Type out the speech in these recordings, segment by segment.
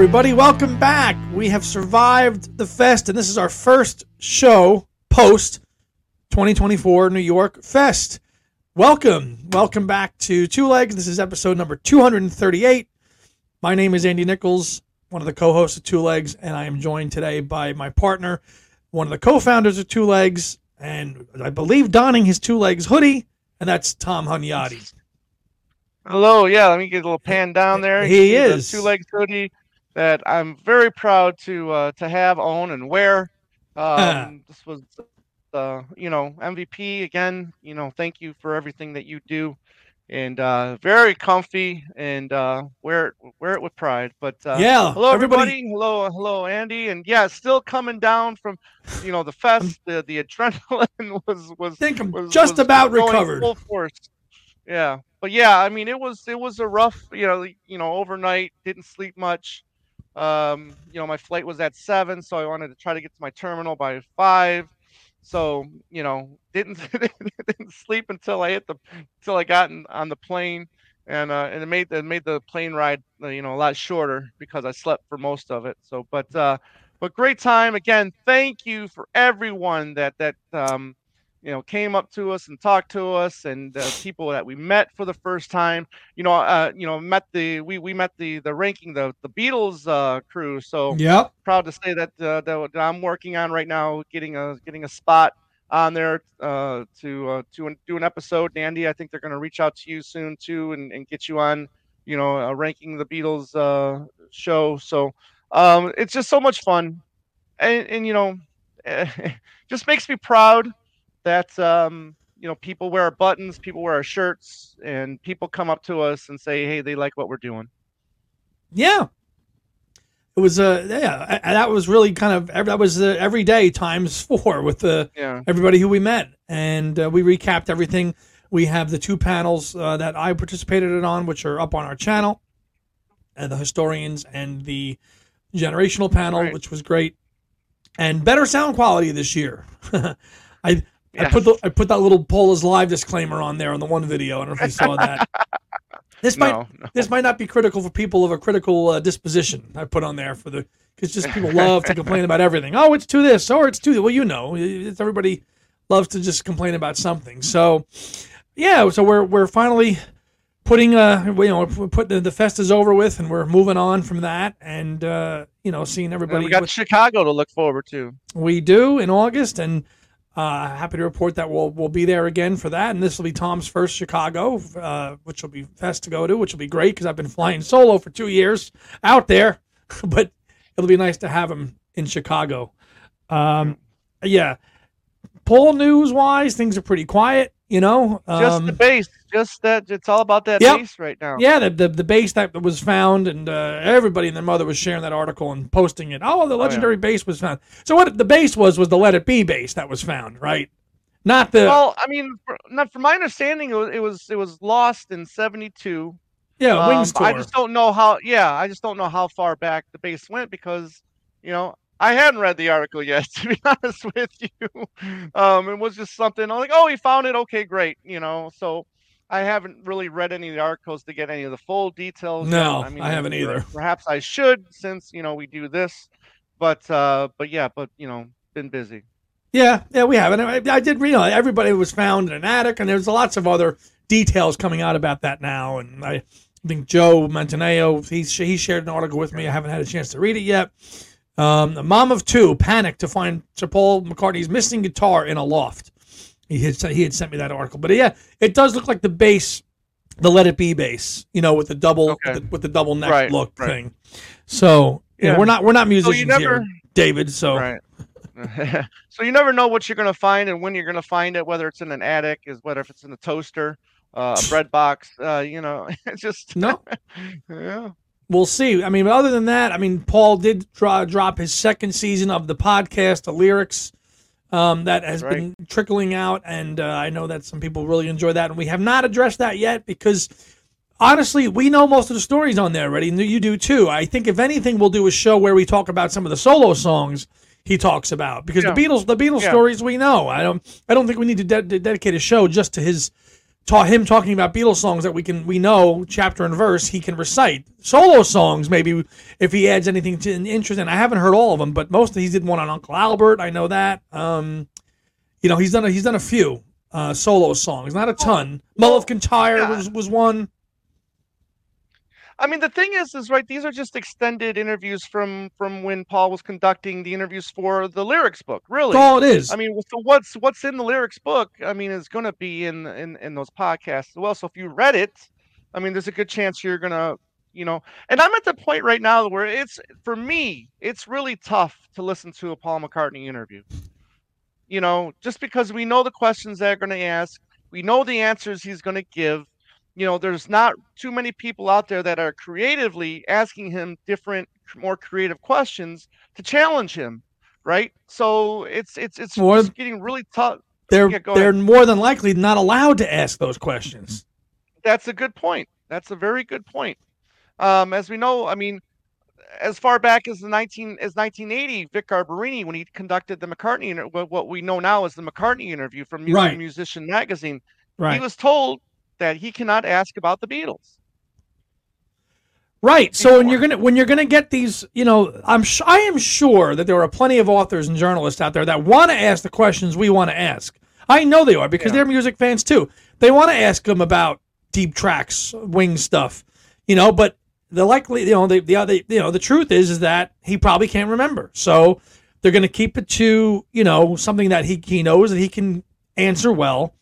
everybody. Welcome back. We have survived the fest, and this is our first show post 2024 New York Fest. Welcome. Welcome back to Two Legs. This is episode number 238. My name is Andy Nichols, one of the co hosts of Two Legs, and I am joined today by my partner, one of the co founders of Two Legs, and I believe donning his Two Legs hoodie, and that's Tom Hunyadi. Hello, yeah. Let me get a little pan down there. He is two legs hoodie that I'm very proud to uh, to have, own, and wear. Um, this was, uh, you know, MVP again. You know, thank you for everything that you do, and uh, very comfy and uh, wear it wear it with pride. But uh, yeah, hello everybody. everybody. Hello, hello Andy, and yeah, still coming down from, you know, the fest. the the adrenaline was was. I think I'm was, just was about recovered. Full force. Yeah, but yeah, I mean, it was it was a rough, you know, you know, overnight. Didn't sleep much. Um, you know, my flight was at seven, so I wanted to try to get to my terminal by five. So you know, didn't didn't sleep until I hit the until I got in, on the plane, and uh, and it made it made the plane ride uh, you know a lot shorter because I slept for most of it. So, but uh, but great time again. Thank you for everyone that that um, you know came up to us and talked to us and uh, people that we met for the first time you know uh you know met the we we met the the ranking the the beatles uh crew. So yeah proud to say that uh, that i'm working on right now getting a getting a spot on there uh to uh to do an episode. Andy i think they're going to reach out to you soon too and, and get you on you know uh, ranking the beatles uh show. So um it's just so much fun. And and you know just makes me proud that um, you know people wear our buttons, people wear our shirts, and people come up to us and say, "Hey, they like what we're doing." Yeah, it was uh yeah that was really kind of that was uh, every day times four with the yeah. everybody who we met, and uh, we recapped everything. We have the two panels uh, that I participated in on, which are up on our channel, and the historians and the generational panel, right. which was great, and better sound quality this year. I I put the I put that little Paula's live disclaimer on there on the one video. I don't know if you saw that. This might no, this might not be critical for people of a critical uh, disposition. I put on there for the because just people love to complain about everything. Oh, it's to this or it's to well, you know, it's everybody loves to just complain about something. So yeah, so we're we're finally putting uh you know put the, the fest is over with and we're moving on from that and uh you know seeing everybody. And we got with, Chicago to look forward to. We do in August and uh, happy to report that we'll we'll be there again for that, and this will be Tom's first Chicago, uh, which will be fest to go to, which will be great because I've been flying solo for two years out there, but it'll be nice to have him in Chicago. Um, yeah, Paul news wise, things are pretty quiet. You know, um, just the bass, just that it's all about that yep. bass right now. Yeah, the, the the bass that was found, and uh, everybody and their mother was sharing that article and posting it. Oh, the legendary oh, yeah. bass was found. So what the bass was was the Let It Be bass that was found, right? Not the. Well, I mean, for, not from my understanding, it was it was, it was lost in '72. Yeah, um, Wings tour. I just don't know how. Yeah, I just don't know how far back the bass went because you know I hadn't read the article yet, to be honest with you. Um, it was just something I'm like, oh, he found it. Okay, great. You know, so I haven't really read any of the articles to get any of the full details. No, I, mean, I haven't either. Perhaps I should, since you know we do this. But uh, but yeah, but you know, been busy. Yeah, yeah, we haven't. I, I did read everybody was found in an attic, and there's lots of other details coming out about that now. And I think Joe Mantaneo he he shared an article with me. I haven't had a chance to read it yet. Um, a mom of two panicked to find Sir Paul McCartney's missing guitar in a loft. He had he had sent me that article, but yeah, it does look like the bass, the Let It Be bass, you know, with the double okay. with, the, with, the, double neck right, look right. thing. So yeah, we're not we're not musicians so never, here, David. So right. so you never know what you're going to find and when you're going to find it, whether it's in an attic, is whether if it's in a toaster, uh, a bread box. Uh, you know, it's just no. yeah we'll see. I mean, other than that, I mean, Paul did draw, drop his second season of the podcast, the lyrics. Um, that has right. been trickling out, and uh, I know that some people really enjoy that. And we have not addressed that yet because honestly, we know most of the stories on there already. and You do too. I think if anything, we'll do a show where we talk about some of the solo songs he talks about because yeah. the Beatles, the Beatles yeah. stories we know. I don't, I don't think we need to, de- to dedicate a show just to his taught him talking about Beatles songs that we can we know chapter and verse he can recite. Solo songs maybe if he adds anything to an interesting. I haven't heard all of them, but most he did one on Uncle Albert. I know that. Um, you know he's done a, he's done a few uh, solo songs, not a ton. Mull of Kintyre was was one. I mean, the thing is, is right. These are just extended interviews from from when Paul was conducting the interviews for the lyrics book. Really, That's all it is. I mean, so what's what's in the lyrics book? I mean, is going to be in in in those podcasts as well. So if you read it, I mean, there's a good chance you're gonna, you know. And I'm at the point right now where it's for me, it's really tough to listen to a Paul McCartney interview. You know, just because we know the questions they're going to ask, we know the answers he's going to give. You know, there's not too many people out there that are creatively asking him different, more creative questions to challenge him, right? So it's it's it's More- getting really tough. they're yeah, they're ahead. more than likely not allowed to ask those questions. That's a good point. That's a very good point. Um, as we know, I mean, as far back as the 19 as 1980, Vic Garbarini, when he conducted the McCartney, what what we know now as the McCartney interview from Music Right. Musician magazine, Right. he was told that he cannot ask about the Beatles. Right. So when you're gonna when you're gonna get these, you know, I'm sh- I am sure that there are plenty of authors and journalists out there that want to ask the questions we want to ask. I know they are because Yeah. they're music fans too. They want to ask them about deep tracks, wing stuff, you know. But the likely, you know, the the other, you know, the truth is is that he probably can't remember. So they're going to keep it to you know something that he he knows that he can answer well,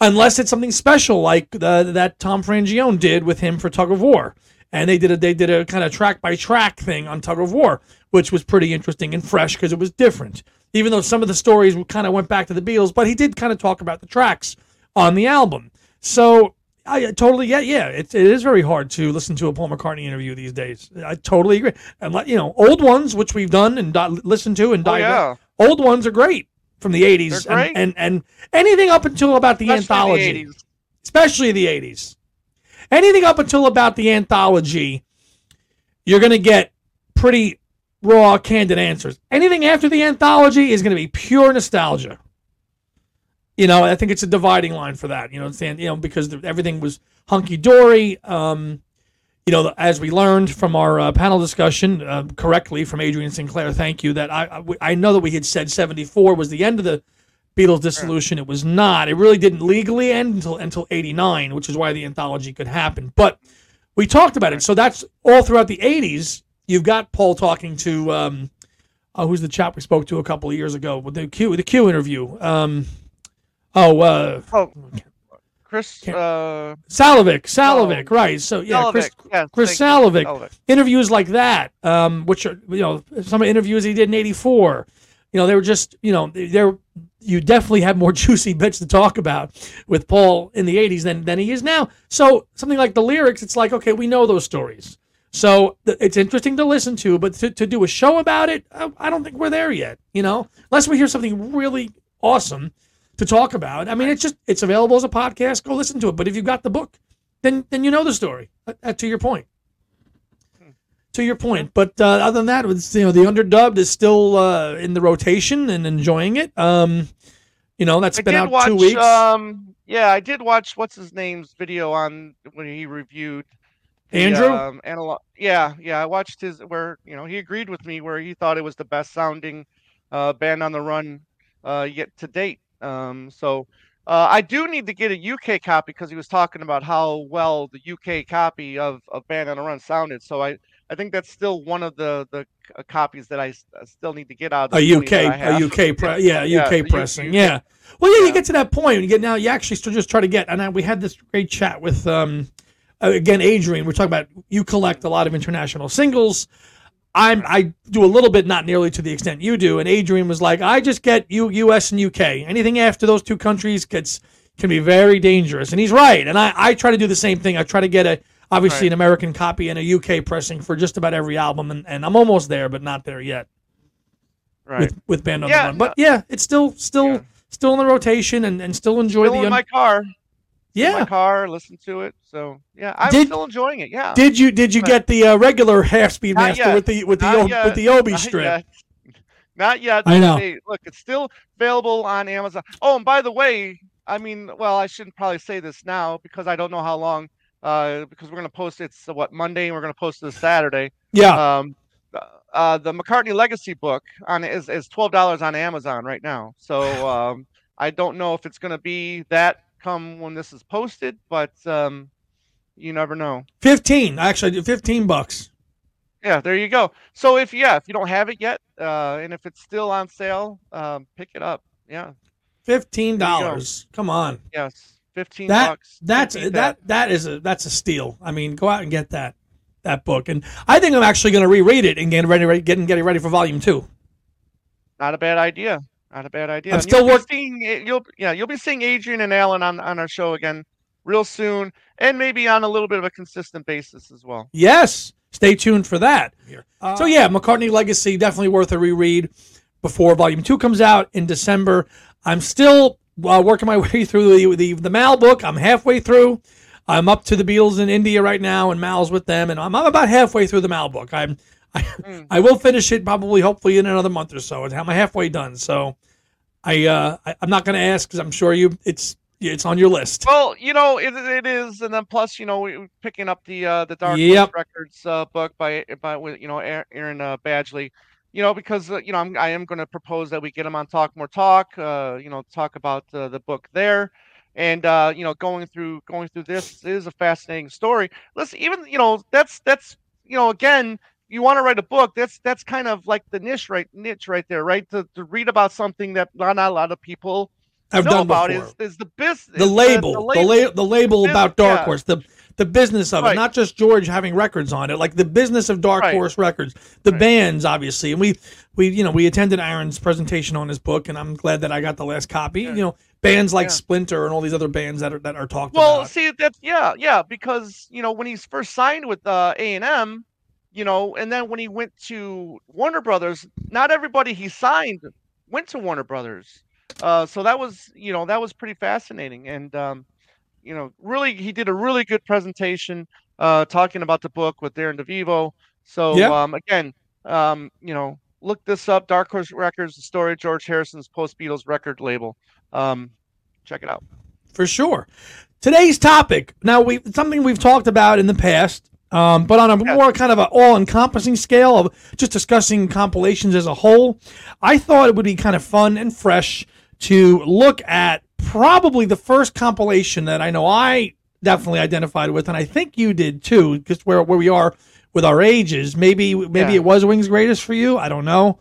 unless it's something special like the, that Tom Frangione did with him for Tug of War and they did a they did a kind of track by track thing on Tug of War, which was pretty interesting and fresh because it was different. Even though some of the stories kind of went back to the Beatles, but he did kind of talk about the tracks on the album. So I totally yeah yeah it, it is very hard to listen to a Paul McCartney interview these days. I totally agree. And like, you know, old ones which we've done and di- listened to and Oh, yeah. old ones are great from the 80s and, and and anything up until about the Especially anthology the 80s. especially the 80s. Anything up until about the anthology, you're going to get pretty raw, candid answers. Anything after the anthology is going to be pure nostalgia. You know, I think it's a dividing line for that. You know, saying you know because everything was hunky dory. Um, you know, as we learned from our uh, panel discussion uh, correctly from Adrian Sinclair, thank you. That I, I I know that we had said 74 was the end of the Beatles dissolution. It was not. It really didn't legally end until until 89, which is why the anthology could happen. But we talked about it. So that's all throughout the 80s. You've got Paul talking to um, oh, who's the chap we spoke to a couple of years ago with the Q the Q interview. Um, oh, uh, Oh, Chris. Uh, Salewicz, Salewicz, Oh, right? So yeah, Chris, Salewicz, yes, Chris Salewicz. Salewicz. interviews like that, um, which are you know some of the interviews he did in '84. You know, they were just you know they're you definitely have more juicy bits to talk about with Paul in the '80s than than he is now. So something like the lyrics, it's like okay, we know those stories. So th- it's interesting to listen to, but to, to do a show about it, I, I don't think we're there yet. You know, unless we hear something really awesome to talk about. I mean, it's just it's available as a podcast. Go listen to it. But if you've got the book, then then you know the story. Uh, uh, to your point. To your point, but uh, other than that, it's, you know, the underdubbed is still uh, in the rotation and enjoying it. Um, you know, that's I been out watch. two weeks. Um, yeah, I did watch what's his name's video on when he reviewed the, Andrew? Um, analog. Yeah, yeah, I watched his where you know he agreed with me where he thought it was the best sounding uh, band on the run uh, yet to date. Um, so uh, I do need to get a UK copy because he was talking about how well the UK copy of, of Band on the Run sounded. So I, I think that's still one of the the uh, copies that I s- uh, still need to get out. Of a the 20 UK, a. UK, pre- yeah, Yeah, UK U- pressing, UK. yeah. Well, yeah, you get to that point you get now. You actually still just try to get, and I, we had this great chat with, um, uh, again, Adrian. We're talking about you collect a lot of international singles. I'm I do a little bit, not nearly to the extent you do. And Adrian was like, I just get U, US and UK. Anything after those two countries gets can be very dangerous, and he's right. And I I try to do the same thing. I try to get a obviously Right. an American copy and a UK pressing for just about every album, and, and I'm almost there, but not there yet Right. with with Band on Yeah, the Run. But yeah, it's still still Yeah. still in the rotation and, and still enjoy Still the in un- my car. In yeah. my car, listen to it. So yeah, I'm Did- still enjoying it. Yeah. Did you did you Right. get the uh, regular half speed master yet. with the with the Not O- yet. with the Obi Not strip? yet. Not yet. I know. Hey, look, it's still available on Amazon. Oh, and by the way, I mean, well, I shouldn't probably say this now because I don't know how long. Uh, because we're gonna post it's uh, what Monday and we're gonna post this Saturday. Yeah. Um, uh, the McCartney Legacy book on is is twelve dollars on Amazon right now. So um, I don't know if it's gonna be that come when this is posted, but um, you never know. Fifteen, actually, fifteen bucks. Yeah, there you go. So if yeah, if you don't have it yet, uh, and if it's still on sale, um, pick it up. Yeah. Fifteen dollars. Come on. Yes. Fifteen that, bucks. That's that, that that is a that's a steal. I mean, go out and get that that book. And I think I'm actually going to reread it and get ready, getting getting ready for volume two. Not a bad idea. Not a bad idea. I'm still working. You'll yeah, you'll be seeing Adrian and Allan on on our show again real soon, and maybe on a little bit of a consistent basis as well. Yes, stay tuned for that. Uh, so yeah, McCartney Legacy definitely worth a reread before Volume Two comes out in December. I'm still uh, working my way through the, the the Mal book. I'm halfway through. I'm up to the Beatles in India right now, and Mal's with them, and I'm, I'm about halfway through the Mal book. I'm I, mm. I will finish it probably, hopefully, in another month or so. I'm halfway done, so I, uh, I am not going to ask because I'm sure you it's it's on your list. Well, you know it, it is, and then plus you know picking up the uh, the Dark yep. Records uh, book by by you know Aaron uh, Badgley you know, because uh, you know I'm, I am going to propose that we get him on Talk More Talk. Uh, you know, talk about uh, the book there and uh, you know going through going through this is a fascinating story listen even you know that's that's you know again you want to write a book that's that's kind of like the niche right niche right there right to, to read about something that not, not a lot of people have know done about before. is, is the business the label the, the, label, the, la- the label about dark yeah. horse the the business of right. it, not just George having records on it, like the business of Dark right. Horse Records, the right. bands, obviously. And we, we, you know, we attended Aaron's presentation on his book, and I'm glad that I got the last copy. Yeah. You know, bands like yeah. Splinter and all these other bands that are that are talked well, about. Well, see, that's yeah, yeah, because you know when he's first signed with uh, A and M, you know, and then when he went to Warner Brothers, not everybody he signed went to Warner Brothers. Uh, so that was, you know, that was pretty fascinating, and um, you know, really, he did a really good presentation uh, talking about the book with Darren DeVivo. So yep. um, again, um, you know, look this up: Dark Horse Records, the story of George Harrison's post Beatles record label. Um, check it out. For sure. Today's topic. Now, we something we've talked about in the past, um, but on a more kind of an all-encompassing scale of just discussing compilations as a whole. I thought it would be kind of fun and fresh to look at probably the first compilation that I know I definitely identified with, and I think you did too, just where where we are with our ages. Maybe maybe yeah. it was Wings Greatest for you. I don't know.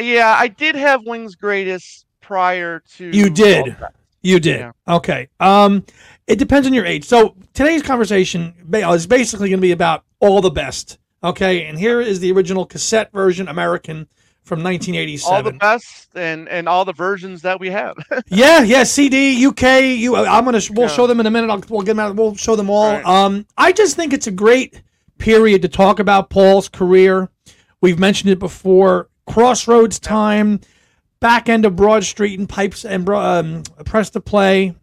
Yeah, I did have Wings Greatest prior to. You did. You did. Yeah. Okay. Um, it depends on your age. So today's conversation is basically going to be about all the best. Okay, and here is the original cassette version, American from 1987. All the best and and all the versions that we have. yeah, yeah, CD, UK. You, I'm gonna we'll yeah. show them in a minute. I'll, we'll get them out. We'll show them all. Right. Um, I just think it's a great period to talk about Paul's career. We've mentioned it before. Crossroads time, back end of Broad Street and Pipes and um, Press to Play.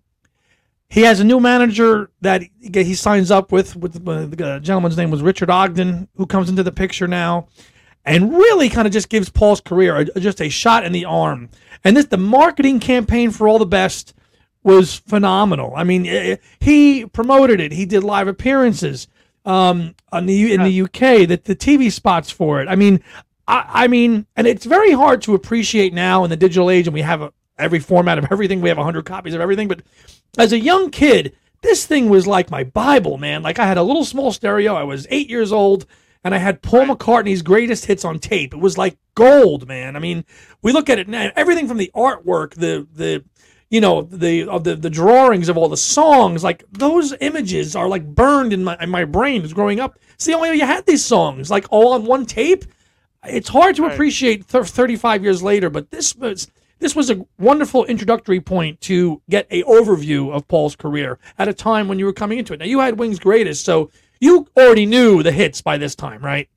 He has a new manager that he signs up with. With uh, the gentleman's name was Richard Ogden, who comes into the picture now and really kind of just gives Paul's career a, just a shot in the arm. And this, the marketing campaign for All the Best was phenomenal. I mean, it, he promoted it. He did live appearances um, on the in the UK. That the TV spots for it. I mean, I, I, mean, and it's very hard to appreciate now in the digital age, and we have a, every format of everything. We have hundred copies of everything. But as a young kid, this thing was like my Bible, man. Like I had a little small stereo. I was eight years old and I had Paul McCartney's greatest hits on tape. It was like gold, man. I mean, we look at it now, everything from the artwork, the the you know, the of the, the drawings of all the songs, like those images are like burned in my in my brain as growing up. It's the only way you had these songs, like all on one tape. It's hard to right. appreciate th- 35 years later, but this was this was a wonderful introductory point to get a overview of Paul's career at a time when you were coming into it. Now you had Wings Greatest, so you already knew the hits by this time, right?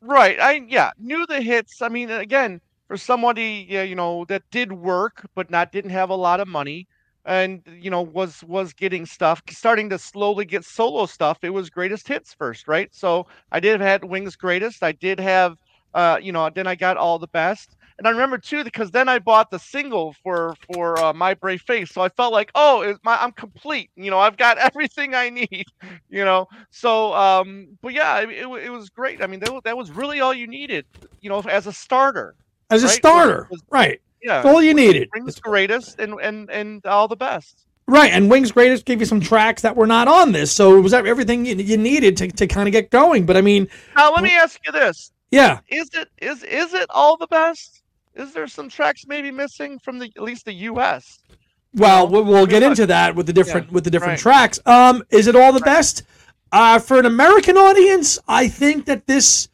Right. I yeah knew the hits. I mean, again, for somebody yeah, you know that did work but not didn't have a lot of money and you know was was getting stuff starting to slowly get solo stuff it was greatest hits first right so i did have had wings greatest i did have uh you know then i got all the best and I remember too because then I bought the single for for uh, My Brave Face, so I felt like oh, it's my I'm complete. You know, I've got everything I need. You know, so um, but yeah, it, it, it was great. I mean, that was, that was really all you needed. You know, as a starter. As a right? starter, Was- right? Yeah, That's all you needed. Wings greatest and and and all the best. Right, and Wings Greatest gave you some tracks that were not on this, so it was everything you, you needed to, to kind of get going. But I mean, Now let me ask you this: yeah, Is it is is it all the best? Is there some tracks maybe missing from the at least the U.S.? well, we'll, we'll get look, into that with the different with the different right. tracks. Um, is it all the best? Uh, for an American audience, I think that this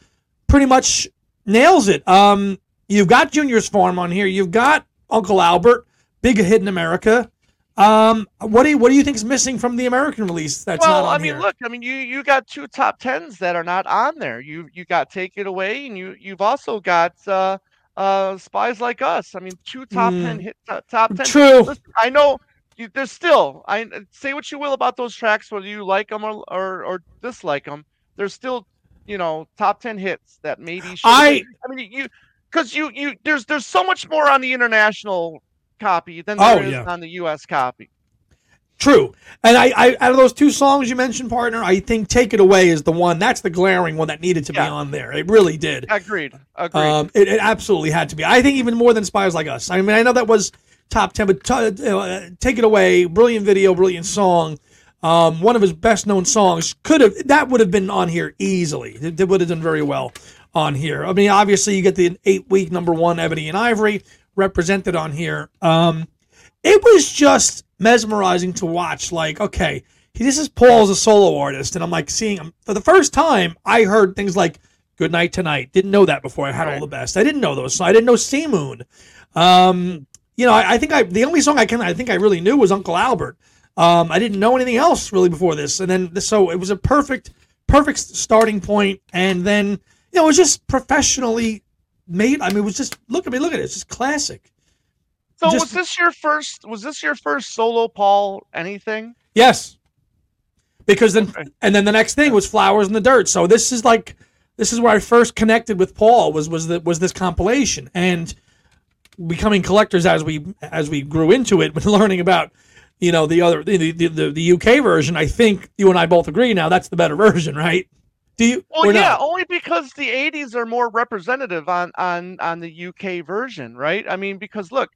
pretty much nails it. Um, you've got Junior's Farm on here. You've got Uncle Albert, big hit in America. Um, what do you what do you think is missing from the American release? That's well, not on I mean, here? look, I mean, you you got two top tens that are not on there. You you got Take It Away, and you you've also got uh, uh, Spies Like Us. I mean, two top ten Mm. hit top, top ten. True. Listen, I know you, there's still. I say what you will about those tracks, whether you like them or or, or dislike them. There's still, you know, top ten hits that maybe. I- I mean, you because you you there's there's so much more on the international copy than there Oh, is yeah. on the U.S. copy. True. And I, I out of those two songs you mentioned, partner, I think Take It Away is the one. That's the glaring one that needed to be on there. It really did. Agreed. Agreed. Um, it, it absolutely had to be. I think even more than Spies Like Us. I mean, I know that was top 10, but t- uh, Take It Away, brilliant video, brilliant song. Um, one of his best known songs could have, that would have been on here easily. It, it would have done very well on here. I mean, obviously, you get the eight week number one, Ebony and Ivory, represented on here. Um, it was just mesmerizing to watch. Like, okay, this is Paul as a solo artist, and I'm like seeing him for the first time. I heard things like "Good Night Tonight." Didn't know that before. I had "All the best. I didn't know those. I didn't know C Moon. Um, you know, I, I think I the only song I can I think I really knew was Uncle Albert. Um, I didn't know anything else really before this, and then so it was a perfect perfect starting point. And then you know, it was just professionally made. I mean, it was just look at me, look at it. It's just classic. So Just- was this your first? Was this your first solo Paul anything? Yes. Because then Okay. and then the next thing was Flowers in the Dirt. So this is like this is where I first connected with Paul was was the, was this compilation and becoming collectors as we as we grew into it but learning about you know the other the the, the, the UK version I think you and I both agree now that's the better version right do you Well, yeah, not? only because the '80s are more representative on on on the UK version, right? I mean, because look,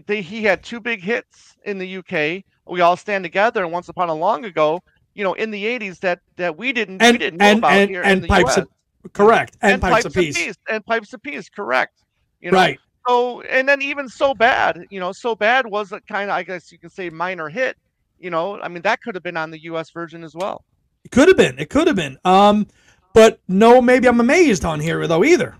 they, he had two big hits in the UK. We all stand together, and Once Upon a Long Ago. You know, in the '80s, that that we didn't we and didn't know and about and, here in the pipes US. of, correct and, pipes, of peace, and pipes of peace, correct? You know, right So, and then even so bad, you know, so bad was a kind of, I guess you can say, minor hit. You know, I mean, that could have been on the U.S. version as well. It could have been. It could have been. Um, but no, maybe I'm amazed on here though either.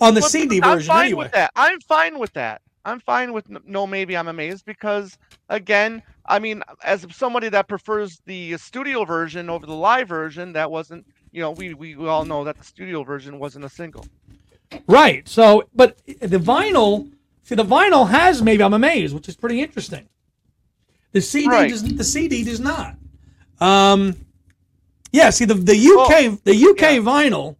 On the But CD I'm version, fine anyway. with that. I'm fine with that. I'm fine with no. Maybe I'm amazed because, again, I mean, as somebody that prefers the studio version over the live version, that wasn't. You know, we we, all know that the studio version wasn't a single. Right. So, but the vinyl, see, the vinyl has maybe I'm amazed, which is pretty interesting. The CD Right. does. The CD does not. Um, yeah. See, the the UK the UK yeah. vinyl,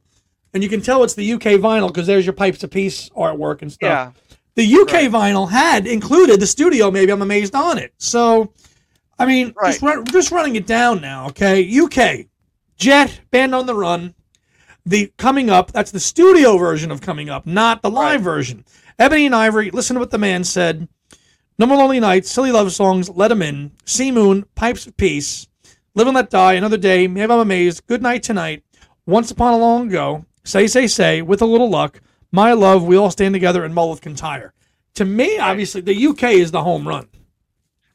and you can tell it's the UK vinyl because there's your pipes of peace artwork and stuff. Yeah. The UK vinyl had included the studio. Maybe I'm amazed on it. So, I mean, just run, just running it down now. Okay, UK, Jet, Band on the Run, the Coming Up. That's the studio version of Coming Up, not the live Right. version. Ebony and Ivory. Listen to what the man said. No More Lonely Nights, Silly Love Songs, Let 'Em In, C Moon, Pipes of Peace, Live and Let Die, Another Day, Maybe I'm Amazed, Good Night Tonight, Once Upon a Long Ago, Say Say Say, With a Little Luck, My Love, We All Stand Together, and Mull of Kintyre. To me, obviously, the UK is the home run.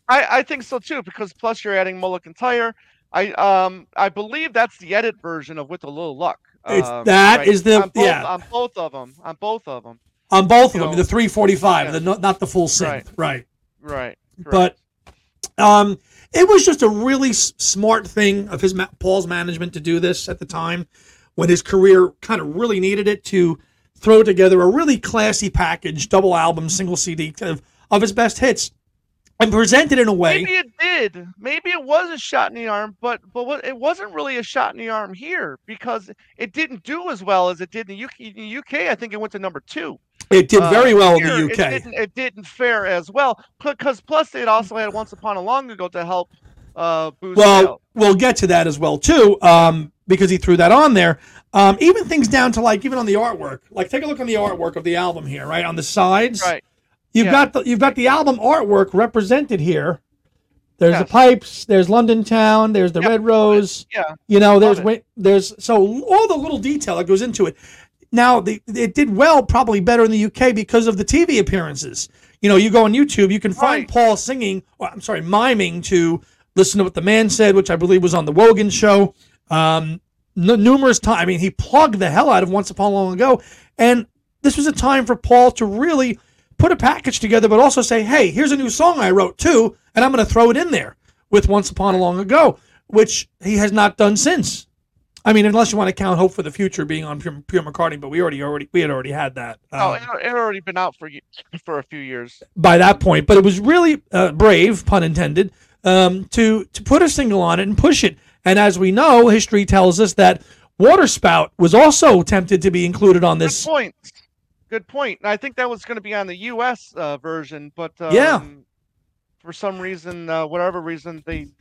I, I think so too because plus you're adding Mull of Kintyre. I um I believe that's the edit version of With a Little Luck. It's- Um, that right, is the- on both, yeah. on both of them on both of them. On both of You them, know, the 345, yeah. the no, not the full synth. Right. right. Right. But um, it was just a really s- smart thing of his Paul's management to do this at the time when his career kind of really needed it to throw together a really classy package, double album, single CD of, of his best hits, and present it in a way. Maybe it did. Maybe it was a shot in the arm, but but what, it wasn't really a shot in the arm here because it didn't do as well as it did in the UK. In the UK, I think it went to number two. It did uh, very well in here, the It UK. didn't, it didn't fare as well because plus it also had Once Upon a Long Ago to help uh, boost Well, we'll get to that as well too, um, because he threw that on there. Um, even things down to like even on the artwork. Like take a look on the artwork of the album here, right on the sides. Right. You've yeah. got the you've got the album artwork represented here. There's the pipes. There's London Town. There's the. Red Rose. Yeah. You know, there's there's so all the little detail that goes into it. Now, the, it did well, probably better in the UK because of the TV appearances. You know, you go on YouTube, you can find Right. Paul singing, or I'm sorry, miming to "Listen to What the Man Said," which I believe was on the Wogan show. Um, n- numerous times. I mean, he plugged the hell out of "Once Upon a Long Ago," and this was a time for Paul to really put a package together, but also say, "Hey, here's a new song I wrote too, and I'm going to throw it in there with Once Upon a Long Ago," which he has not done since. I mean, unless you want to count Hope for the Future being on Pure, Pure McCartney, but we already already we had already had that Oh, um, it, it had already been out for for a few years. by that point. But it was really uh, brave, pun intended, um, to to put a single on it and push it. And as we know, history tells us that Waterspout was also tempted to be included on this. Good point. Good point. I think that was going to be on the U.S. Uh, version, but um, Yeah. for some reason, uh, whatever reason, they d-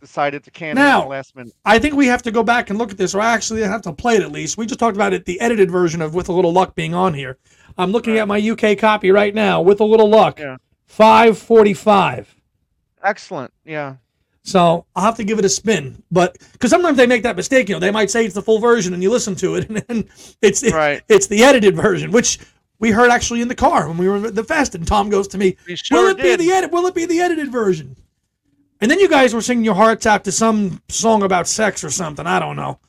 decided to cancel Now- last minute. I think we have to go back and look at this, or actually, have to play it at least. We just talked about it, the edited version of "With a Little Luck" being on here. I'm looking at my UK copy right now. "With a Little Luck," Yeah. five forty-five. Excellent. Yeah. So I'll have to give it a spin, but because sometimes they make that mistake, you know, they might say it's the full version, and you listen to it, and then it's it- Right. it's the edited version, which we heard actually in the car when we were at the fest, and Tom goes to me, sure "Will it did. be the edit? Will it be the edited version?" And then you guys were singing your hearts out to some song about sex or something. I don't know.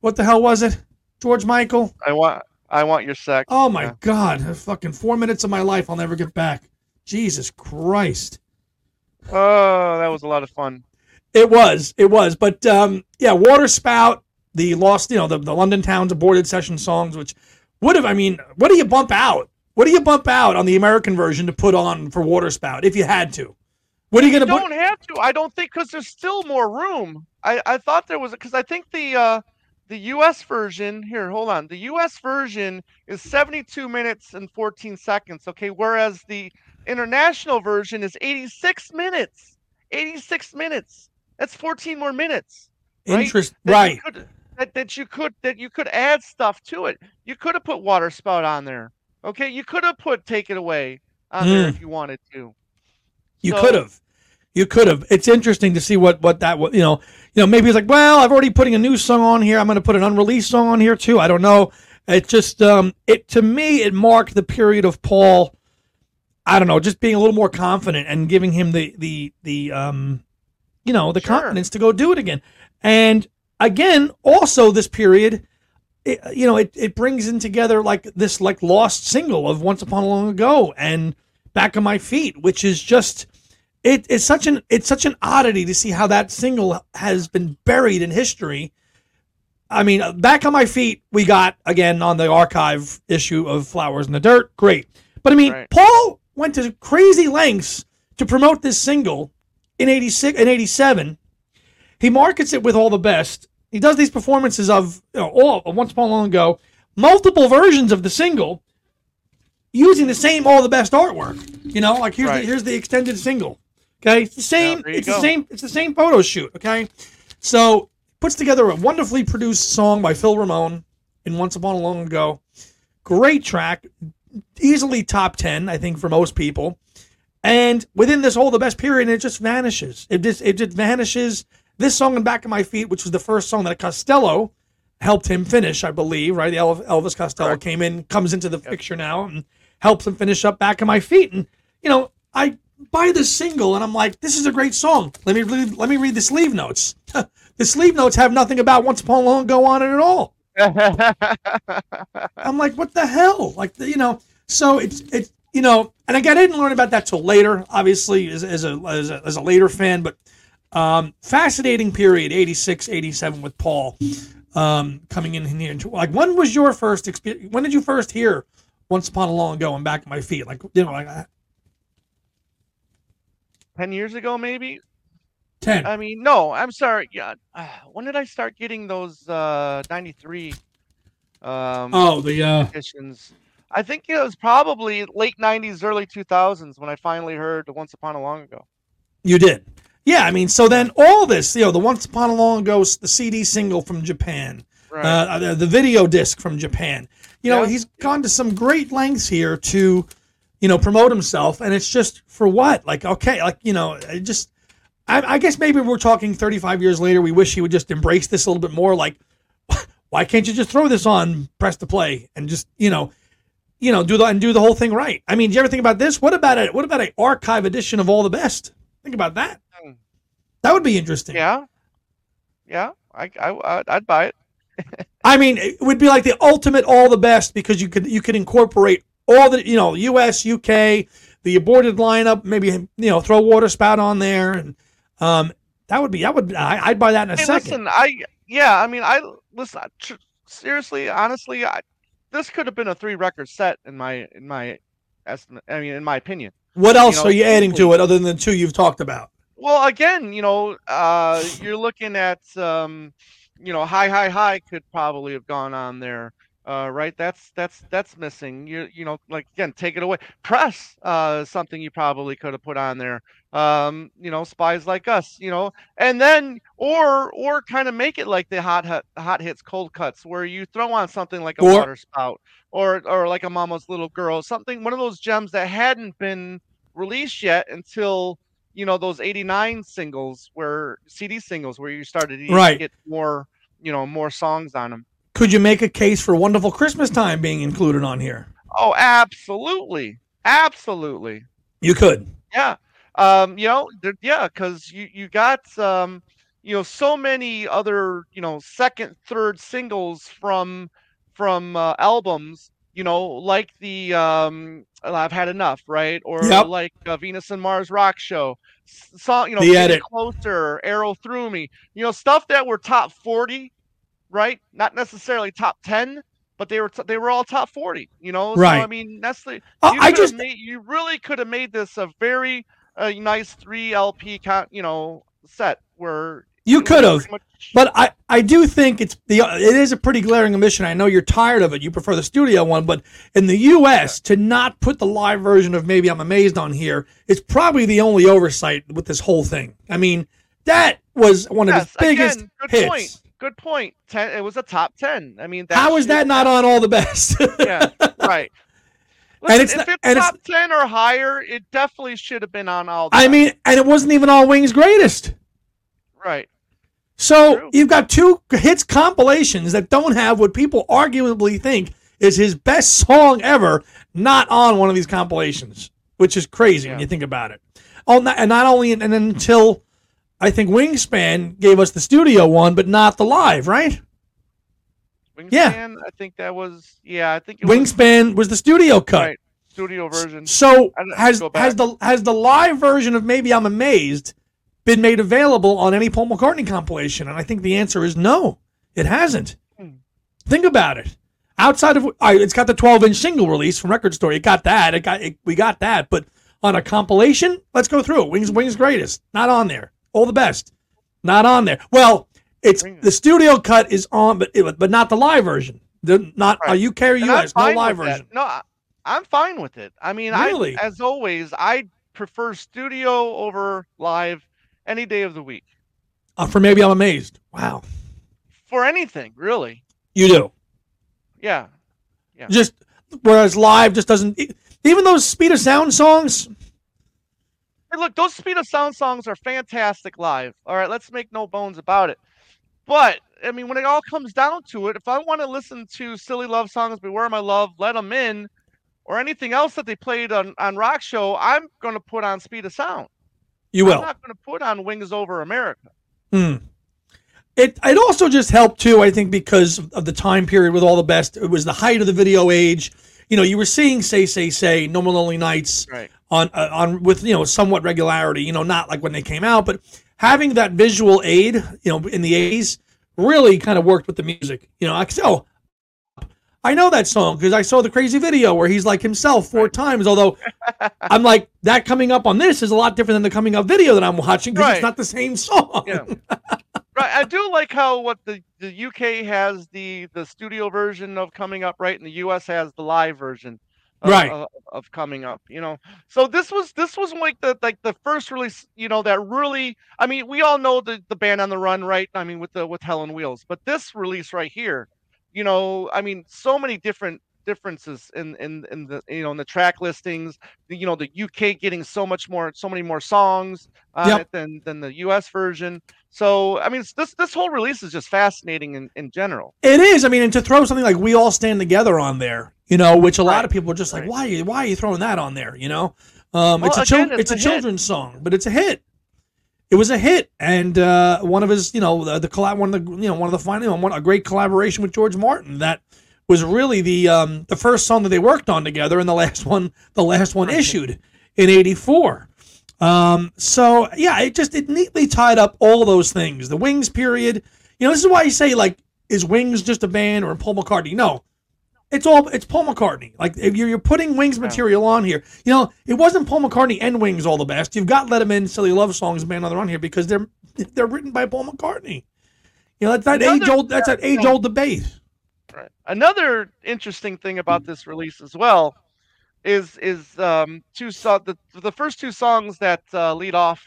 What the hell was it? George Michael? I want. I want your sex. Oh my Yeah. God! Fucking four minutes of my life I'll never get back. Jesus Christ! Oh, that was a lot of fun. It was, it was, but um, yeah, Water Spout, the lost, you know, the, the London Towns aborted session songs, which would have, I mean, what do you bump out? What do you bump out on the American version to put on for Water Spout if you had to? What are you You gonna don't put? have to. I don't think because there's still more room. I I thought there was because I think the uh the U.S. version here. Hold on. The U.S. version is 72 minutes and 14 seconds. Okay, whereas the international version is 86 minutes. 86 minutes. That's 14 more minutes. right? Interest, that right? could- that, that you could that you could add stuff to it. You could have put water spout on there. Okay, you could have put take it away on there Mm. if you wanted to. You So- could have. You could have. It's interesting to see what what that you know. You know, maybe it's like, well, I've already putting a new song on here. I'm going to put an unreleased song on here too. I don't know. It just um it to me it marked the period of Paul. I don't know, just being a little more confident and giving him the the the um you know the Sure. confidence to go do it again. And again, also this period, it, you know, it, it brings in together like this like lost single of Once Upon a Long Ago and Back on My Feet, which is just it, it's such an it's such an oddity to see how that single has been buried in history. I mean, uh, Back on My Feet, we got again on the archive issue of Flowers in the Dirt. Great. But I mean, Right. Paul went to crazy lengths to promote this single in 86 and 87. He markets it with all the best. He does these performances of you know, all of Once Upon a Long Ago, multiple versions of the single, using the same all the best artwork. You know, like here's Right. the here's the extended single. Okay, it's the same. you it's the same. It's the same photo shoot. Okay, so puts together a wonderfully produced song by Phil Ramone in Once Upon a Long Ago. Great track, easily top ten, I think, for most people. And within this whole the best period, it just vanishes. It just it just vanishes. This song in Back on My Feet, which was the first song that Costello helped him finish, I believe, right? The Elvis Costello Correct. came in, comes into the picture now, and helps him finish up Back on My Feet. And you know, I buy this single, and I'm like, this is a great song. Let me read, let me read the sleeve notes. the sleeve notes have nothing about Once Upon a Long Go on it at all. I'm like, what the hell? Like, you know, so it's it's you know, and again, I didn't learn about that till later, obviously, as, as a as a as a later fan, but um, fascinating period, 86, 87 with Paul um, coming in here. Like, when was your first experience? When did you first hear Once Upon a Long Ago and Back on My Feet? Like, you know, like uh, 10 years ago, maybe. 10. I mean, no, I'm sorry. Yeah. uh, When did I start getting those uh 93 um oh, the uh, editions? I think it was probably late '90s, early 2000s when I finally heard "Once Upon a Long Ago." You did. Yeah, I mean, so then all this, you know, the Once Upon a Long Ago, the CD single from Japan, Right. uh, the, the video disc from Japan. You know, Yeah. he's gone to some great lengths here to, you know, promote himself, and it's just for what? Like, okay, like you know, it just. I, I guess maybe we're talking 35 years later. We wish he would just embrace this a little bit more. Like, why can't you just throw this on, press to play, and just you know, you know, do the and do the whole thing right? I mean, do you ever think about this? What about it? What about an archive edition of all the best? Think about that. Hmm. That would be interesting. yeah. Yeah. I, I I'd buy it. I mean, it would be like the ultimate all the best because you could you could incorporate all the you know U.S., U.K., the aborted lineup, maybe you know throw water spout on there, and um, that would be that would I, I'd buy that in a Hey, second. listen, I yeah, I mean, I listen. I- tr- seriously, honestly, I, this could have been a three record set in my in my estimate. I mean, in my opinion. what else know, are you adding to it other than the two you've talked about? Well, again, you know, uh, you're looking at, um, you know, Hi, Hi, Hi could probably have gone on there, uh, right? That's that's that's missing. You you know, like again, take it away. Press, uh, something you probably could have put on there. Um, you know, spies like us, you know, and then or or kind of make it like the hot hot hot hits, cold cuts, where you throw on something like a Or- water spout or or like a mama's little girl, something one of those gems that hadn't been released yet until you know those 89 singles where cd singles where you started to Right. get more you know more songs on them Could you make a case for Wonderful Christmas Time being included on here? oh absolutely absolutely You could. yeah um you know there, yeah because you you got um you know so many other you know second third singles from from uh, albums you know like the um i've had enough right or Yep. like uh, venus and mars rock show song you know The edit. closer arrow through me you know stuff that were top 40 right not necessarily top 10 but they were t- they were all top 40 you know so Right. i mean Uh, you I just made, you really could have made this a very uh, nice three LP con- you know set where you could have. much- But I, I do think it's the it is a pretty glaring omission. I know you're tired of it. You prefer the studio one, but in the U.S. to not put the live version of Maybe I'm Amazed on here is probably the only oversight with this whole thing. I mean, that was one of yes, his biggest again, good hits. point. Good point. Ten, it was a top ten. I mean, that How is that not on all the best? Yeah, right. And it's if not- it's and it's- top ten or higher, it definitely should have been on all. The I time. mean, and it wasn't even all Wings' greatest. right. So True. you've got two hits compilations that don't have what people arguably think is his best song ever, not on one of these compilations, which is crazy when you think about it. Oh, not, and not only and until I think Wingspan gave us the studio one, but not the live, right? Wingspan, Yeah. I think that was. Yeah, I think it was Wingspan was the studio cut. right, studio version. So I'd have to has has the has the live version of Maybe I'm Amazed been made available on any Paul McCartney compilation? And I think the answer is no, it hasn't. Hmm. Think about it. Outside of right, it's got the 12 inch single release from Record Store. It got that. It got it, we got that. But on a compilation, let's go through it. Wings Wings greatest, not on there. All the best, not on there. Well, it's the studio cut is on, but it, but not the live version. The not Right. a UK or US, no live with that. version. No, I'm fine with it. I mean, Really? I as always, I prefer studio over live any day of the week Uh, for maybe I'm amazed. Wow, for anything, really. you do. Yeah. Yeah. Just whereas live just doesn't. Even those speed of sound songs. Hey, look, those Speed of Sound songs are fantastic live. All right, let's make no bones about it. But I mean, when it all comes down to it, if I want to listen to silly love songs, "Beware My Love," "Let 'Em In," or anything else that they played on on Rock Show, I'm going to put on Speed of Sound. You will. I'm not going to put on Wings Over America. Hmm. It it also just helped too, I think, because of the time period with all the best. It was the height of the video age. You know, you were seeing "Say Say Say," "No More Lonely Nights" Right. On uh, on with you know somewhat regularity. You know, not like when they came out, but having that visual aid, you know, in the '80s really kind of worked with the music. You know, I could- oh, I know that song because I saw the crazy video where he's like himself four times. Although I'm like that coming up on this is a lot different than the coming up video that I'm watching because Right. it's not the same song. Yeah. right. I do like how what the, the UK has the the studio version of coming up, right, and the US has the live version. Of, Right. Of, of coming up, you know. So this was this was like the like the first release, you know, that really. I mean, we all know the the band on the run, right? I mean, with the with Hell on Wheels, but this release right here, you know, I mean, so many different differences in in in the you know in the track listings. The, you know, the UK getting so much more, so many more songs on Yep. it than than the US version. So I mean, this this whole release is just fascinating in in general. It is. I mean, and to throw something like "We All Stand Together" on there, you know, which a lot Right, of people are just like, right. "Why? Are you, why are you throwing that on there?" You know, um, Well, it's a chil- again, it's, it's a, a children's song, but it's a hit. It was a hit, and uh, one of his, you know, the, the collab, one of the, you know, one of the final, one a great collaboration with George Martin that was really the um, the first song that they worked on together, and the last one, the last one issued in '84. Um, so yeah, it just it neatly tied up all those things. The Wings period, you know, this is why you say like, is Wings just a band or Paul McCartney? No, it's all it's Paul McCartney. Like if you're, you're putting Wings material on here, you know, it wasn't Paul McCartney and Wings all the best. You've got Let 'Em In, Silly Love Songs, Band on the Run here because they're they're written by Paul McCartney. You know, that's that Another- age old that's that age old debate. Right. Another interesting thing about this release as well is is um two so the the first two songs that uh, lead off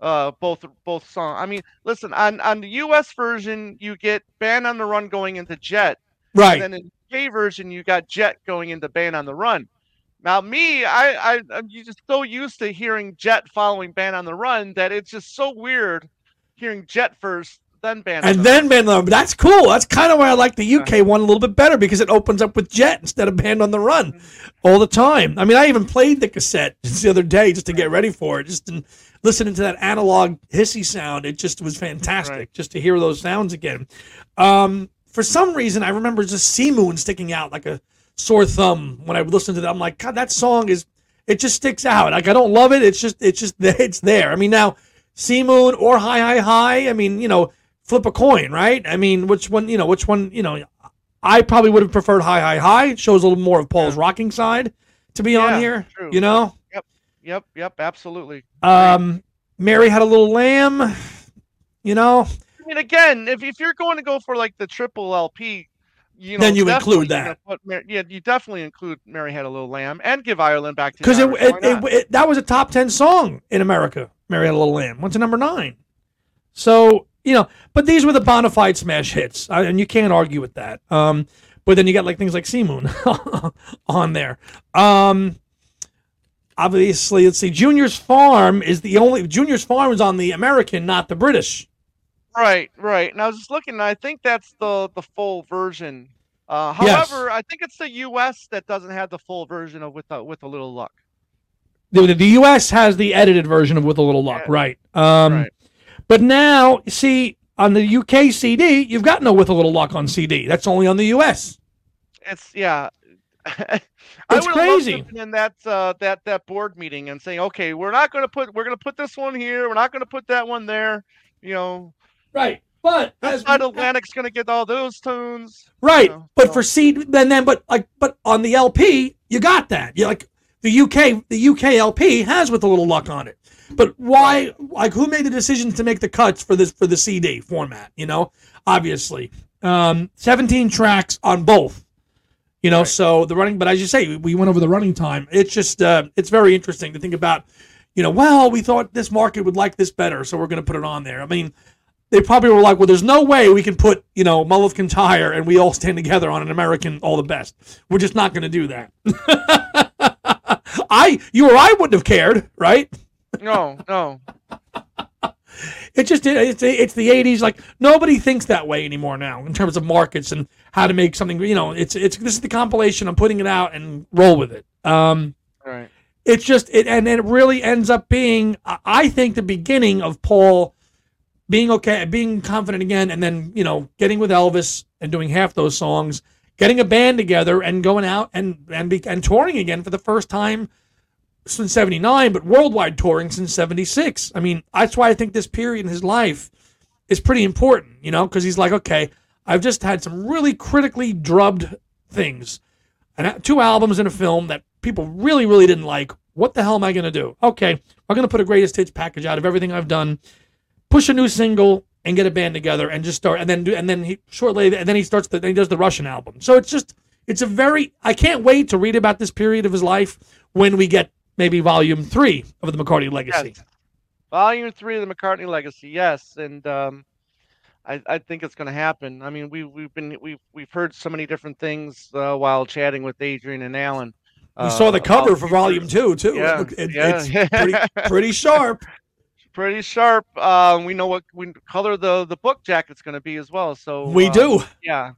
uh both both song I mean, listen on on the U.S. version you get Band on the Run going into Jet, Right. and then in UK version you got Jet going into Band on the Run. Now me, I I I'm just so used to hearing Jet following Band on the Run that it's just so weird hearing Jet first, then Band. on And the then Band on the Run. That's cool. That's kind of why I like the UK one a little bit better because it opens up with Jet instead of Band on the Run all the time. I mean, I even played the cassette just the other day just to get ready for it. Just in, listening to that analog hissy sound, it just was fantastic Right. just to hear those sounds again. Um, for some reason, I remember just C Moon sticking out like a sore thumb when I would listen to that. I'm like, God, that song is. It just sticks out. Like I don't love it. It's just, it's just, it's there. I mean, now C Moon or Hi, Hi, Hi. I mean, you know, flip a coin, right? I mean, which one, you know, which one, you know, I probably would have preferred Hi, Hi, Hi. It shows a little more of Paul's rocking side to be on here, true. you know? Yep, yep, yep, absolutely. Um, Mary had a little lamb, you know? I mean, again, if, if you're going to go for like the triple LP, you know, Then you include that. put Mar- yeah, you definitely include Mary Had a Little Lamb and give Ireland back to Because it, it, it, it- that was a top 10 song in America. Mary had a little lamb. Went to number nine. So, you know, but these were the bona fide smash hits, and you can't argue with that. Um, but then you got like things like C Moon on there. Um, obviously, let's see. Junior's Farm is the only Junior's Farm is on the American, not the British. Right, right. And I was just looking, and I think that's the the full version. Uh, Yes. however, I think it's the U.S. that doesn't have the full version of with a, with a little luck. The, the U.S. has the edited version of With a Little Luck, Yeah. right? Um, right. But now, see, on the UK CD, you've got no With a Little Luck on CD. That's only on the US. It's yeah. It's crazy. to have been in that uh, that that board meeting and saying, okay, we're not going to put we're going to put this one here. We're not going to put that one there. You know, Right. But side of Atlantic's going to get all those tunes. Right, know, but so- for CD, then then, but like, but on the LP, you got that. You like the UK, the UK LP has with a little luck on it. But why? Like, who made the decision to make the cuts for this for the CD format? You know, obviously, um, seventeen tracks on both. You know, Right. so the running. But as you say, we went over the running time. It's just, uh, it's very interesting to think about. You know, well, we thought this market would like this better, so we're going to put it on there. I mean, they probably were like, well, there's no way we can put, you know, Mull of Kintyre and we all stand together on an American all the best. We're just not going to do that. I, you or I wouldn't have cared, right? No, no. It just, it's, it's the 80s. Like, nobody thinks that way anymore now in terms of markets and how to make something, you know, it's, it's, this is the compilation. I'm putting it out and roll with it. Um, Right. it's just it and it really ends up being i think the beginning of paul being okay being confident again and then you know getting with elvis and doing half those songs getting a band together and going out and and, be, and touring again for the first time since 79 but worldwide touring since 76 i mean that's why i think this period in his life is pretty important you know because he's like okay i've just had some really critically drubbed things and two albums and a film that people really, really didn't like. What the hell am I going to do? Okay, I'm going to put a greatest hits package out of everything I've done, push a new single, and get a band together and just start and then do and then he shortly and then he starts the then he does the Russian album. So it's just it's a very I can't wait to read about this period of his life when we get maybe volume three of the McCartney legacy. Yes. Volume three of the McCartney legacy, yes, and um, I, I think it's going to happen. I mean, we we've been we've we've heard so many different things uh, while chatting with Adrian and Allan. We saw the uh, cover for volume two too. Yeah, It- it- yeah. It's pretty, pretty sharp. pretty sharp. Um, we know what we color the the book jacket's going to be as well. So We uh, do. Yeah,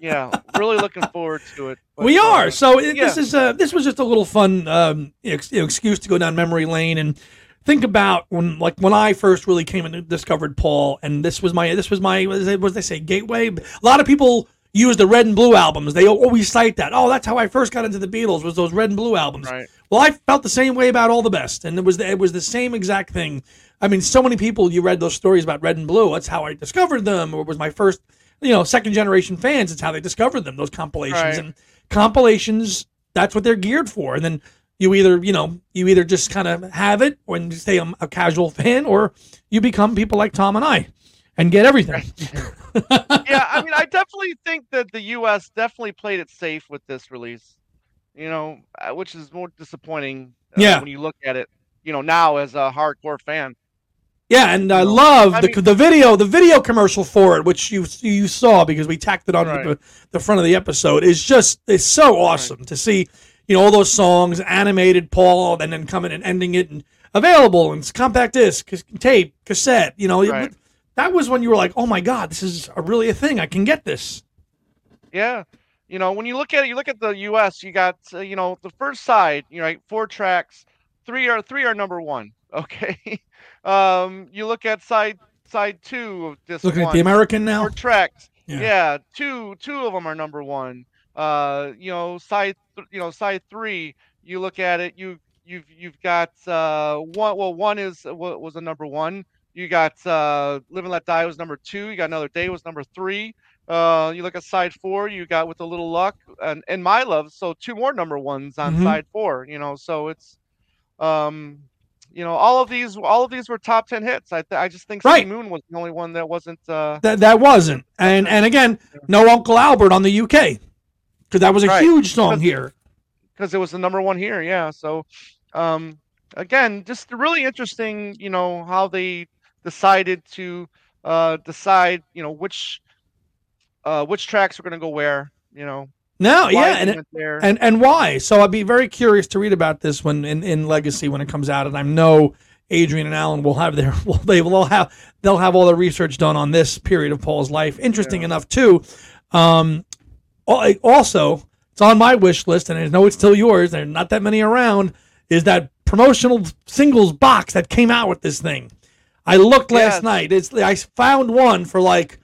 yeah. Really looking forward to it. But, we uh, are. So yeah. this is uh, this was just a little fun um, ex- excuse to go down memory lane and think about when like when I first really came and discovered Paul, and this was my this was my what, is it, what did they say gateway. A lot of people use the red and blue albums. They always cite that. Oh, that's how I first got into the Beatles was those red and blue albums. Right. Well, I felt the same way about all the best, and it was the, it was the same exact thing. I mean, so many people you read those stories about red and blue. That's how I discovered them, or was my first, you know, second generation fans. It's how they discovered them. Those compilations Right. and compilations. That's what they're geared for. And then you either, you know, you either just kind of have it when you say I'm a casual fan, or you become people like Tom and I, and get everything. yeah, I mean, I definitely think that the U.S. definitely played it safe with this release. You know, uh, which is more disappointing. uh, Yeah. When you look at it, you know, now as a hardcore fan. Yeah, and I love I the, mean- the video, the video commercial for it, which you you saw because we tacked it on Right. the, the front of the episode. is just it's so awesome to see, you know, all those songs animated, Paul, and then coming and ending it and available and compact disc, tape, cassette. You know, it- Right. that was when you were like, oh my god, this is a, really a thing. I can get this. Yeah. You know, when you look at it, you look at the U.S. You got, uh, you know, the first side. You know, right, four tracks. Three are three are number one. Okay. Um, you look at side side two of this Looking one. at the American now. four tracks. Yeah. Yeah. two two of them are number one. Uh, you know, side th- you know side three. You look at it. You you've you've got uh one. Well, one is what was a number one. You got uh, Live and Let Die was number two. You got Another Day was number three. Uh, you look at side four. You got With a Little Luck and and My Love. So two more number ones on Mhm. side four. You know, so it's um. You know, all of these, all of these were top ten hits. I, th- I just think Right. Moon was the only one that wasn't. Uh, That that wasn't, and and again, no Uncle Albert on the UK because that was a Right. huge song Because- here. because it was the number one here. Yeah. So, um, again, just really interesting. You know how they decided to uh, decide. You know which uh, which tracks were going to go where. You know. No, why yeah, and and and why? So I'd be very curious to read about this when in, in Legacy when it comes out, and I know Adrian and Allan will have their well, they will all have they'll have all the research done on this period of Paul's life. Interesting Yeah. enough too. Um, also, it's on my wish list, and I know it's still yours. There are not that many around. Is that promotional singles box that came out with this thing? I looked last Yes. night. It's I found one for like.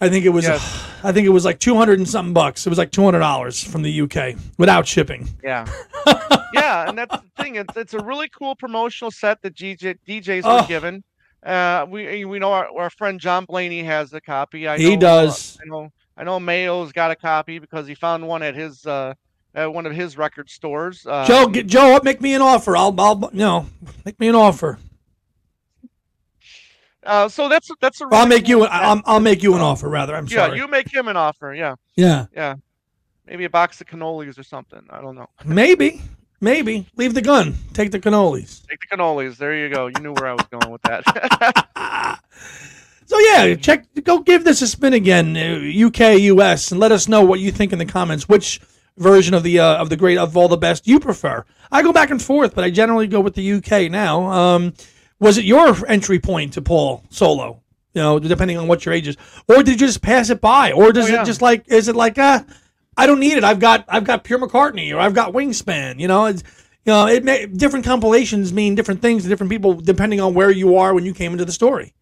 I think it was. I think it was like two hundred and something bucks. It was like two hundred dollars from the UK without shipping. yeah. yeah, and that's the thing. It's it's a really cool promotional set that DJ, DJs Oh. were given. Uh, we we know our, our friend John Blaney has a copy. I He know, uh, does. I know I know Mayo's got a copy because he found one at his uh, at one of his record stores. Um, Joe, get, Joe, make me an offer. I'll, I'll, know, make me an offer. Uh, so that's that's a. I'll really make you. An. I'll, I'll make you an offer. Rather, I'm yeah, sorry. Yeah, you make him an offer. Yeah, yeah, Yeah. maybe a box of cannolis or something. I don't know. maybe, maybe. Leave the gun. Take the cannolis. Take the cannolis. There you go. You knew where I was going with that. So yeah, check. Go give this a spin again, uh, UK, US, and let us know what you think in the comments. Which version of the uh, of the great of all the best you prefer? I go back and forth, but I generally go with the UK now. Um, was it your entry point to Paul solo? You know, depending on what your age is, or did you just pass it by, or does Oh, yeah. it just like is it like uh, I don't need it. I've got I've got Pure McCartney or I've got Wingspan. You know, it's, you know, it may, different compilations mean different things to different people depending on where you are when you came into the story.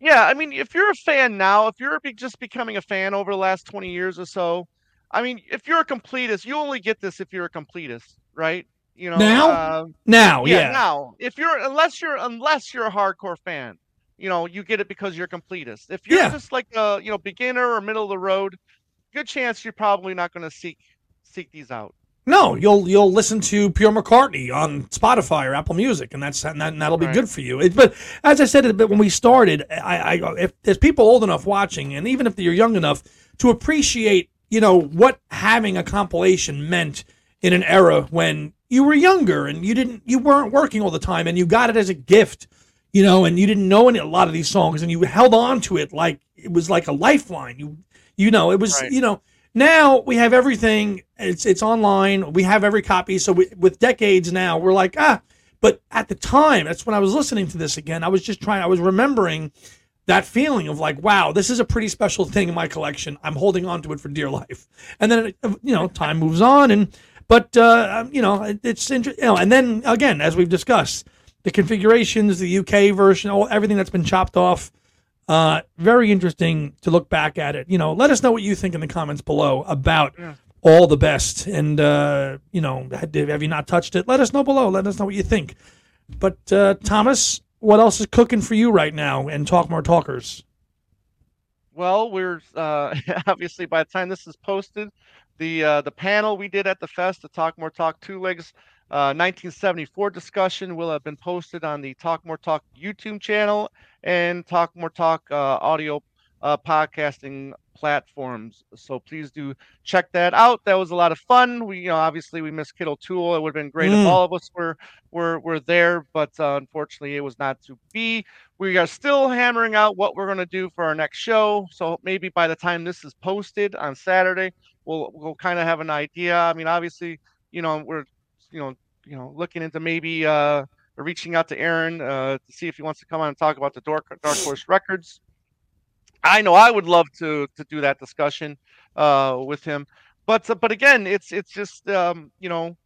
Yeah, I mean, if you're a fan now, if you're be- just becoming a fan over the last 20 years or so, I mean, if you're a completist, you only get this if you're a completist, right? You know, Now? um, Now, yeah, yeah. now if you're unless you're unless you're a hardcore fan, you know, you get it because you're a completist. If you're Yeah. just like a you know beginner or middle of the road, good chance you're probably not going to seek seek these out. No, you'll you'll listen to Pure McCartney on Spotify or Apple Music, and that's and, that, and that'll be Right. good for you. It, but as I said when we started, I, I if there's people old enough watching, and even if you're young enough to appreciate, you know, what having a compilation meant in an era when you were younger and you didn't you weren't working all the time and you got it as a gift, you know, and you didn't know any a lot of these songs and you held on to it like it was like a lifeline. You you know, it was Right. you know now we have everything. It's it's online. We have every copy. So we, with decades now we're like ah but at the time that's when i was listening to this again i was just trying i was remembering that feeling of like wow this is a pretty special thing in my collection. I'm holding on to it for dear life. And then you know time moves on and but uh you know it's interesting you know and then again as we've discussed the configurations the uk version all everything that's been chopped off uh, very interesting to look back at it. You know, let us know what you think in the comments below about Yeah. all the best. And uh, you know, have you not touched it? Let us know below. Let us know what you think. But uh, Thomas, what else is cooking for you right now? And talk more talkers. Well, we're uh, obviously by the time this is posted, the uh, the panel we did at the fest, the Talk More Talk Two Legs uh, 1974 discussion, will have been posted on the Talk More Talk YouTube channel and Talk More Talk uh, audio uh, podcasting platforms. So please do check that out. That was a lot of fun. We, you know, obviously we missed Kid O'Toole. It would have been great Mm. if all of us were were were there, but uh, unfortunately it was not to be we are still hammering out what we're going to do for our next show. So maybe by the time this is posted on Saturday, we'll we'll kind of have an idea. I mean, obviously, you know, we're you know you know looking into maybe uh reaching out to Aaron uh, to see if he wants to come on and talk about the Dark Dark Horse Records. I know I would love to to do that discussion uh, with him, but but again, it's it's just um, you know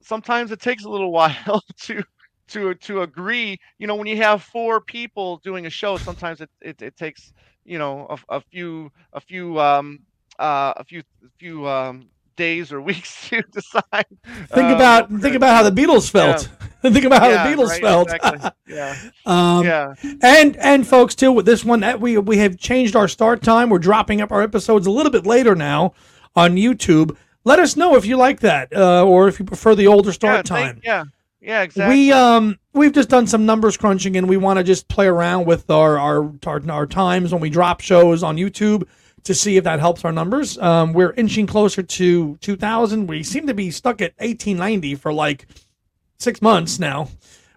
sometimes it takes a little while to to to agree you know when you have four people doing a show sometimes it it, it takes you know a, a few a few um uh a few a few um days or weeks to decide Think uh, about think about how the Beatles felt. think about how Yeah, the Beatles right, felt. exactly. yeah um, yeah And and folks too with this one that we we have changed our start time. We're dropping up our episodes a little bit later now on YouTube. Let us know if you like that uh, or if you prefer the older start thank- time. yeah yeah exactly We um we've just done some numbers crunching and we want to just play around with our, our our our times when we drop shows on YouTube to see if that helps our numbers. Um, we're inching closer to 2000. We seem to be stuck at 1890 for like six months now.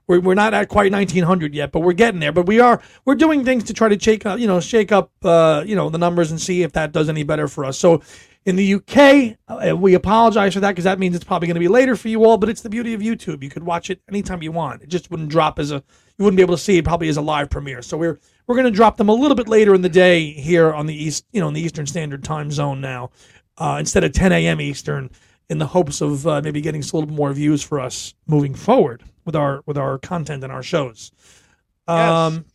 We're, we're not at quite 1900 yet, but we're getting there. But we are we're doing things to try to shake up, you know, shake up, uh, you know, the numbers and see if that does any better for us. So in the UK, uh, we apologize for that because that means it's probably going to be later for you all. But it's the beauty of YouTube; you could watch it anytime you want. It just wouldn't drop as a you wouldn't be able to see it probably as a live premiere. So we're we're going to drop them a little bit later in the day here on the east, you know, in the Eastern Standard Time Zone now, uh, instead of 10 a.m. Eastern, in the hopes of uh, maybe getting a little bit more views for us moving forward with our with our content and our shows. Um,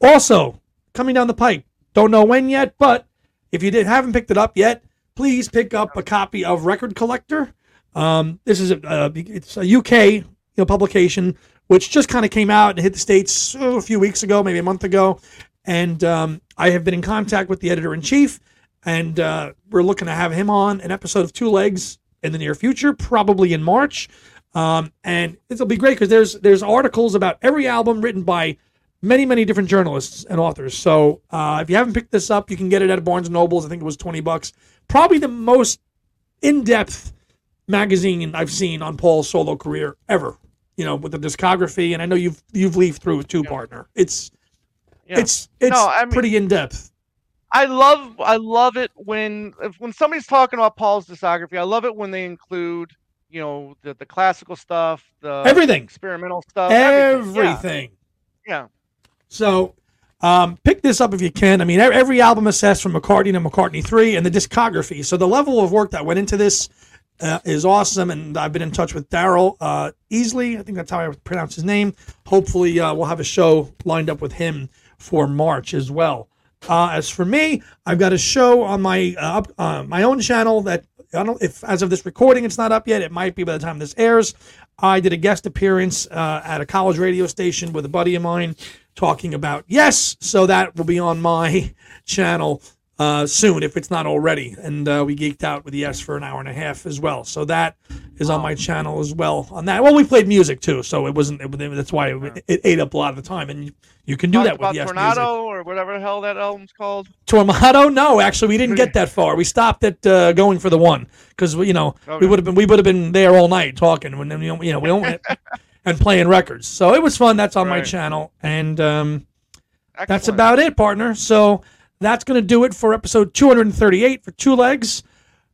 also, coming down the pipe, don't know when yet, but if you did haven't picked it up yet, please pick up a copy of Record Collector. Um, this is a uh, it's a UK you know, publication which just kind of came out and hit the states oh, a few weeks ago, maybe a month ago, and um, I have been in contact with the editor in chief, and uh, we're looking to have him on an episode of Two Legs in the near future, probably in March. Um, and it'll be great because there's there's articles about every album written by many many different journalists and authors. So uh, if you haven't picked this up, you can get it at Barnes and Nobles. I think it was twenty bucks. Probably the most in depth magazine I've seen on Paul's solo career ever. You know, with the discography, and I know you've you've leafed through it too, partner. It's yeah. it's it's No, I mean- pretty in depth. I love I love it when when somebody's talking about Paul's discography. I love it when they include you know the the classical stuff, the Everything. experimental stuff, everything. Everything. Yeah. yeah. So um, pick this up if you can. I mean, every album assessed from McCartney to McCartney 3 and the discography. So the level of work that went into this uh, is awesome. And I've been in touch with Daryl uh, Easlea. I think that's how I pronounce his name. Hopefully, uh, we'll have a show lined up with him for March as well. Uh, as for me, I've got a show on my uh, uh, my own channel that I don't if as of this recording it's not up yet. It might be by the time this airs. I did a guest appearance at a college radio station with a buddy of mine talking about yes, so that will be on my channel uh, soon if it's not already. And uh, we geeked out with Yes for an hour and a half as well. So that is on my channel as well. On that, well, we played music too, so it wasn't. It, that's why it, it ate up a lot of the time. And you, you can do Talked that with Yes Tornado music. or whatever the hell that album's called. Tornado? No, actually, we didn't get that far. We stopped at uh, going for the one because you know we would have been we would have been there all night talking when you know we don't and playing records. So it was fun. That's on my channel, and um, that's about it, partner. So that's gonna do it for episode 238 for Two Legs.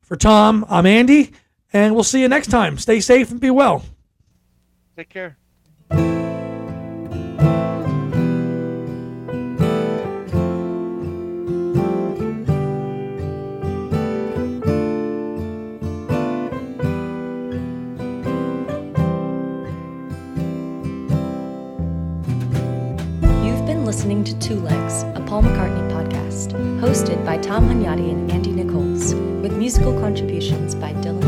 For Tom, I'm Andy, and we'll see you next time. Stay safe and be well. Take care. You've been listening to Two Legs, a Paul McCartney podcast, hosted by Tom Hunyadi and Andy Nichols, with musical contributions by Dylan